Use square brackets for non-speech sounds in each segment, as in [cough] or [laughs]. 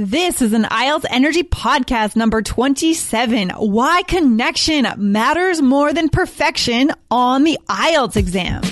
This is an IELTS Energy Podcast number 27. Why connection matters more than perfection on the IELTS exam.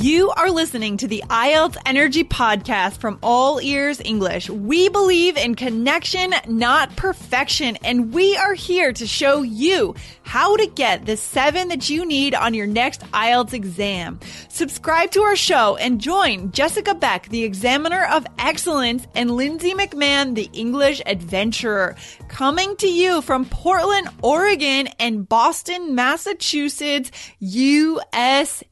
You are listening to the IELTS Energy Podcast from All Ears English. We believe in connection, not perfection, and we are here to show you how to get the seven that you need on your next IELTS exam. Subscribe to our show and join Jessica Beck, the Examiner of Excellence, and Lindsay McMahon, the English Adventurer, coming to you from Portland, Oregon, and Boston, Massachusetts, USA.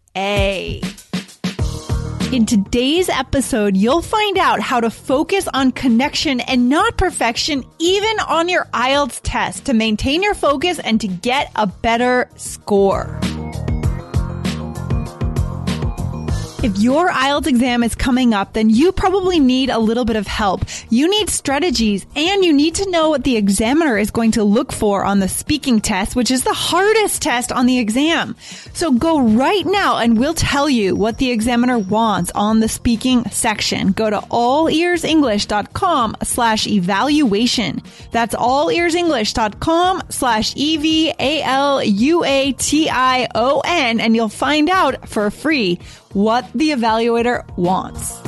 In today's episode, you'll find out how to focus on connection and not perfection, even on your IELTS test to maintain your focus and to get a better score. If your IELTS exam is coming up, then you probably need a little bit of help. You need strategies and you need to know what the examiner is going to look for on the speaking test, which is the hardest test on the exam. So go right now and we'll tell you what the examiner wants on the speaking section. Go to allearsenglish.com slash evaluation. That's allearsenglish.com slash E-V-A-L-U-A-T-I-O-N and you'll find out for free what the evaluator wants.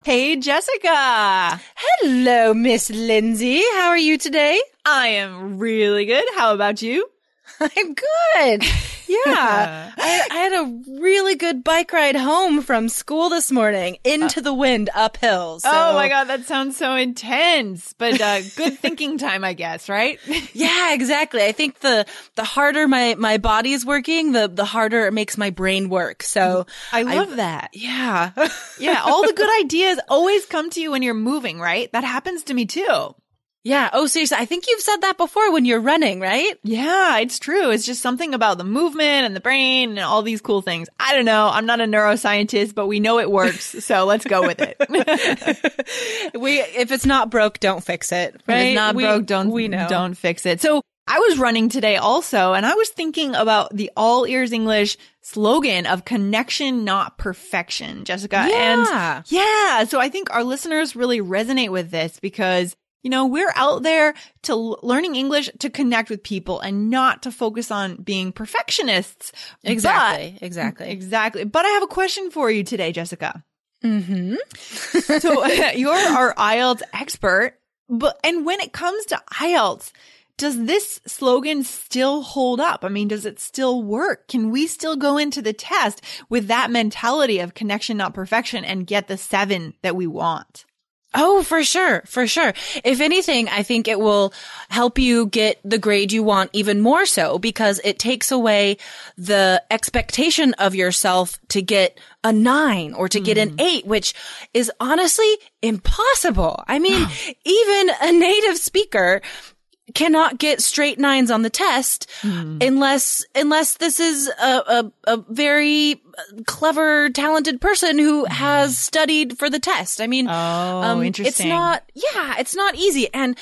Hey, Jessica. Hello, Miss Lindsay. How are you today? I am really good. How about you? [laughs] I'm good. [laughs] Yeah. I, I, had a really good bike ride home from school this morning into uh, the wind uphill. So. Oh my God. That sounds so intense, but uh, good thinking time, I guess, right? [laughs] yeah, exactly. I think the, the harder my, my body is working, the, the harder it makes my brain work. So I love I, that. Yeah. yeah. All the good ideas always come to you when you're moving, right? That happens to me too. Yeah. Oh, seriously. I think you've said that before when you're running, right? Yeah, it's true. It's just something about the movement and the brain and all these cool things. I don't know. I'm not a neuroscientist, but we know it works. [laughs] so let's go with it. [laughs] we, if it's not broke, don't fix it. Right? If it's not we, broke, don't, we know. don't fix it. So I was running today also, and I was thinking about the all ears English slogan of connection, not perfection, Jessica. Yeah. And yeah. So I think our listeners really resonate with this because you know, we're out there to learning English to connect with people and not to focus on being perfectionists. Exactly. But, exactly. Exactly. But I have a question for you today, Jessica. Mm-hmm. so [laughs] [laughs] you're our IELTS expert, but, and when it comes to IELTS, does this slogan still hold up? I mean, does it still work? Can we still go into the test with that mentality of connection, not perfection and get the seven that we want? Oh, for sure. For sure. If anything, I think it will help you get the grade you want even more so because it takes away the expectation of yourself to get a nine or to get an mm. eight, which is honestly impossible. I mean, [gasps] even a native speaker cannot get straight nines on the test mm. unless unless this is a, a, a, very clever talented person who hmm. has studied for the test. I mean oh um, interesting. it's not yeah it's not easy. And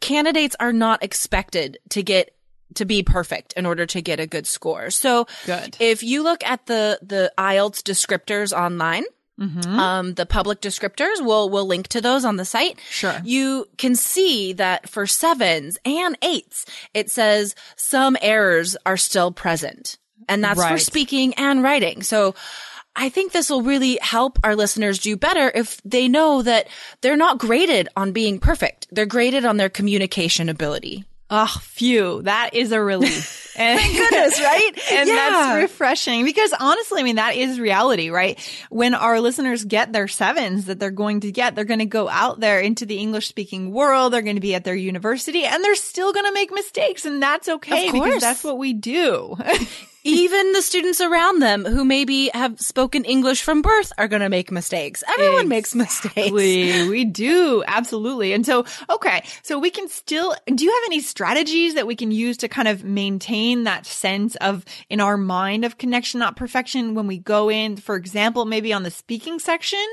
candidates are not expected to get to be perfect in order to get a good score. So good. if you look at the the ielts descriptors online Mm-hmm. Um, the public descriptors, we'll, we'll link to those on the site. Sure. You can see that for sevens and eights, it says some errors are still present. And that's right. for speaking and writing. So I think this will really help our listeners do better if they know that they're not graded on being perfect. They're graded on their communication ability. Oh, phew. That is a relief. [laughs] And, Thank goodness, right? [laughs] and yeah. that's refreshing because honestly, I mean, that is reality, right? When our listeners get their sevens that they're going to get, they're going to go out there into the English speaking world. They're going to be at their university and they're still going to make mistakes. And that's okay because that's what we do. [laughs] even the students around them who maybe have spoken English from birth are going to make mistakes. Everyone exactly. makes mistakes. We do. Absolutely. And so, okay. So we can still, do you have any strategies that we can use to kind of maintain that sense of in our mind of connection, not perfection when we go in, for example, maybe on the speaking section?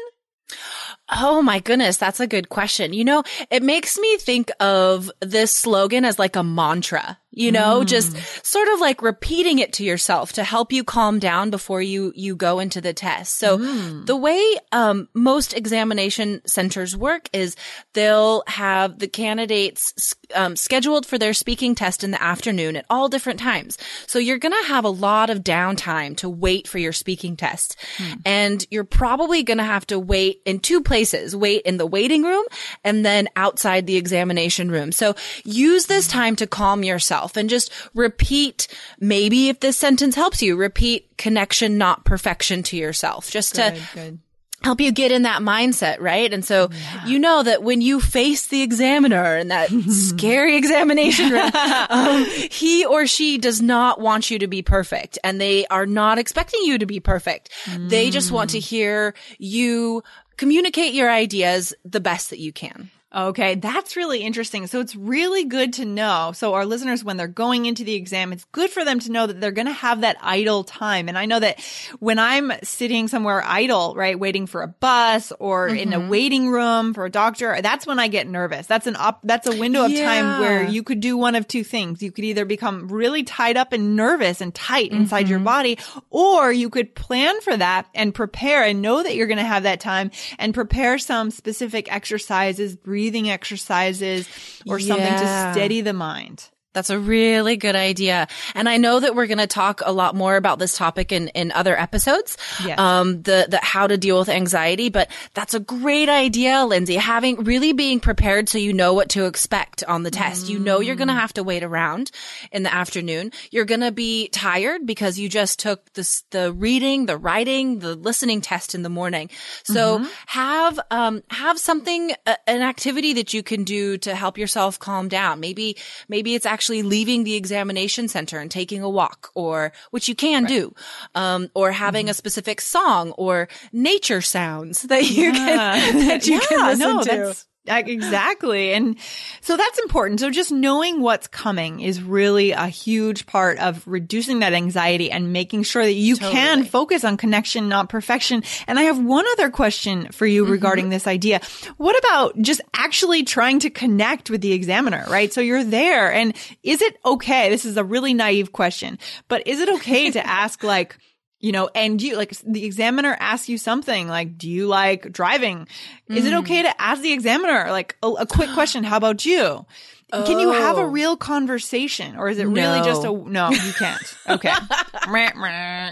Oh my goodness, that's a good question. You know, it makes me think of this slogan as like a mantra you know, mm. just sort of like repeating it to yourself to help you calm down before you, you go into the test. So mm. the way, um, most examination centers work is they'll have the candidates, um, scheduled for their speaking test in the afternoon at all different times. So you're going to have a lot of downtime to wait for your speaking test. Mm. And you're probably going to have to wait in two places, wait in the waiting room and then outside the examination room. So use this time to calm yourself yourself and just repeat, maybe if this sentence helps you, repeat connection, not perfection to yourself just good, to good help you get in that mindset, right? And so yeah. you know that when you face the examiner in that [laughs] scary examination room, [laughs] um, he or she does not want you to be perfect and they are not expecting you to be perfect. Mm. They just want to mm. hear you communicate your ideas the best that you can. Okay, that's really interesting. So it's really good to know. So our listeners, when they're going into the exam, it's good for them to know that they're going to have that idle time. And I know that when I'm sitting somewhere idle, right, waiting for a bus or mm-hmm. in a mm-hmm. waiting room for a doctor, that's when I get nervous. That's an up, that's a window of yeah. time where you could do one of two things. You could either become really tied up and nervous and tight mm-hmm. inside your mm-hmm. body, or you could plan for that and prepare and know that you're going to have that time and prepare some specific exercises, breathing exercises or yeah. something to steady the mind. That's a really good idea. And I know that we're going to talk a lot more about this topic in, in other episodes. Yes. Um, the, the how to deal with anxiety, but that's a great idea, Lindsay. Having really being prepared so you know what to expect on the test. Mm. You know you're going to have to wait around in the afternoon. You're going to be tired because you just took the, the reading, the writing, the listening test in the morning. So mm-hmm. have, um, have something, uh, an activity that you can do to help yourself calm down. Maybe, maybe it's actually actually leaving the examination center and taking a walk or, which you can right. do, um, or having mm-hmm. a specific song or nature sounds that you yeah. can, [laughs] that you yeah, can listen no, to. Exactly. And so that's important. So just knowing what's coming is really a huge part of reducing that anxiety and making sure that you totally. can focus on connection, not perfection. And I have one other question for you mm-hmm. regarding this idea. What about just actually trying to connect with the examiner, right? So you're there and is it okay? This is a really naive question, but is it okay to [laughs] ask like, you know, and you like the examiner asks you something like, do you like driving? Mm. Is it mm. okay to ask the examiner like a, a quick question? How about you? Oh. Can you have a oh. real conversation or is it really just a, no, you can't. Okay. [laughs]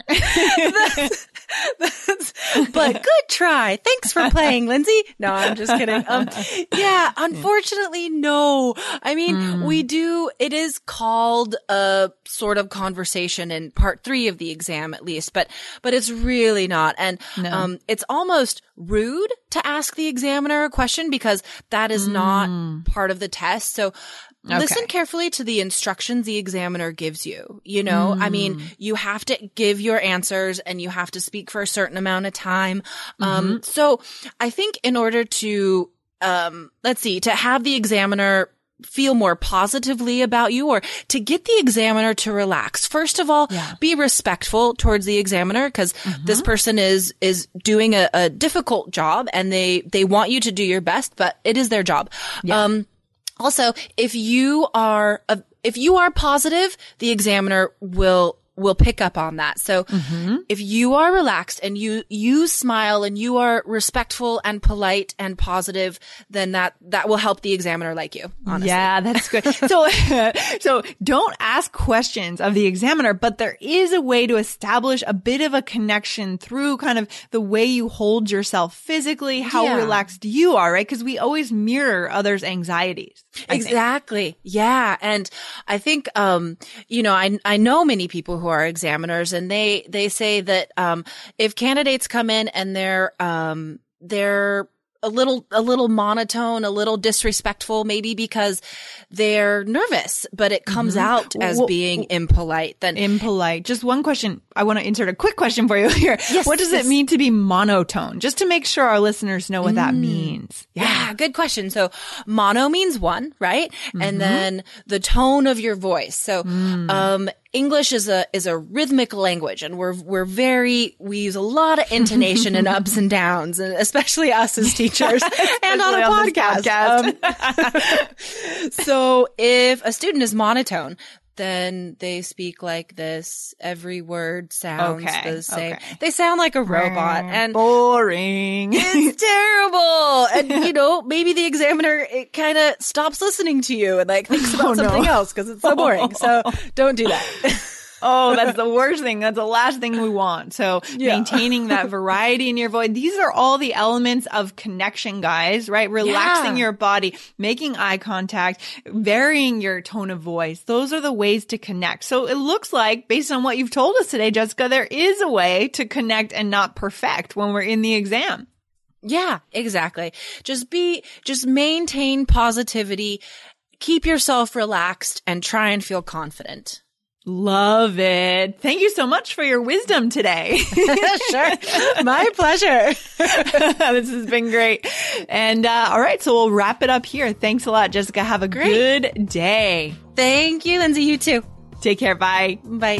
[laughs] that's, [laughs] but good try. Thanks for playing, Lindsay. No, I'm just kidding. Um, yeah, [laughs] unfortunately, no. I mean, mm. we do, it is called a sort of conversation in part three of the exam, at least, but, but it's really not. And, no. um, it's almost rude to ask the examiner a question because that is mm. not part of the test. So Okay. Listen carefully to the instructions the examiner gives you. You know, mm. I mean, mm. you have to give your answers and you have to speak for a certain amount of time. Um, mm-hmm. Um, so I think in order to, um, let's see, to have the examiner feel more positively about you or to get the examiner to relax. First of all, yeah. be respectful towards the examiner because mm-hmm. this person is, is doing a, a, difficult job and they, they want you to do your best, but it is their job. Yeah. Um, also, if you are, a, if you are positive, the examiner will will pick up on that. So if you are relaxed and you, you smile and you are respectful and polite and positive, then that, that will help the examiner like you. Honestly. Yeah, that's good. [laughs] so, [laughs] so don't ask questions of the examiner, but there is a way to establish a bit of a connection through kind of the way you hold yourself physically, how Yeah. relaxed you are, right? Because we always mirror others' anxieties. I think. Exactly. Yeah. And I think, um, you know, I, I know many people who are examiners and they, they say that, um, if candidates come in and they're, um, they're, a little, a little monotone, a little disrespectful, maybe because they're nervous, but it comes out as Well- being impolite. Then Impolite. Just one question. I want to insert a quick question for you [laughs] here. Yes, what does yes. it mean to be monotone? Just to make sure our listeners know what that means. Yeah, good question. So mono means one, right? Mm-hmm. And then the tone of your voice. So, Mm. um, English is a, is a rhythmic language and we're, we're very, we use a lot of intonation and ups and downs and especially us as [laughs] teachers and on a on podcast. podcast. Um, [laughs] so if a student is monotone, then they speak like this. Every word sounds Okay, the same. okay. They sound like a robot and boring. it's [laughs] terrible. And you know, maybe the examiner it kind of stops listening to you and like thinks about Oh, no. something else because it's so [laughs] boring. So [laughs] don't do that. Oh, that's the worst thing. That's the last thing we want. So Yeah. maintaining that [laughs] variety in your voice. These are all the elements of connection, guys, right? Relaxing Yeah. your body, making eye contact, varying your tone of voice. Those are the ways to connect. So it looks like based on what you've told us today, Jessica, there is a way to connect and not perfect when we're in the exam. yeah, exactly. Just be, just maintain positivity, keep yourself relaxed and try and feel confident. Love it. Thank you so much for your wisdom today. [laughs] sure. [laughs] My pleasure. [laughs] this has been great. And uh, all right, so we'll wrap it up here. Thanks a lot, Jessica. Have a Great. good day. Thank you, Lindsay. You too. Take care. Bye. Bye.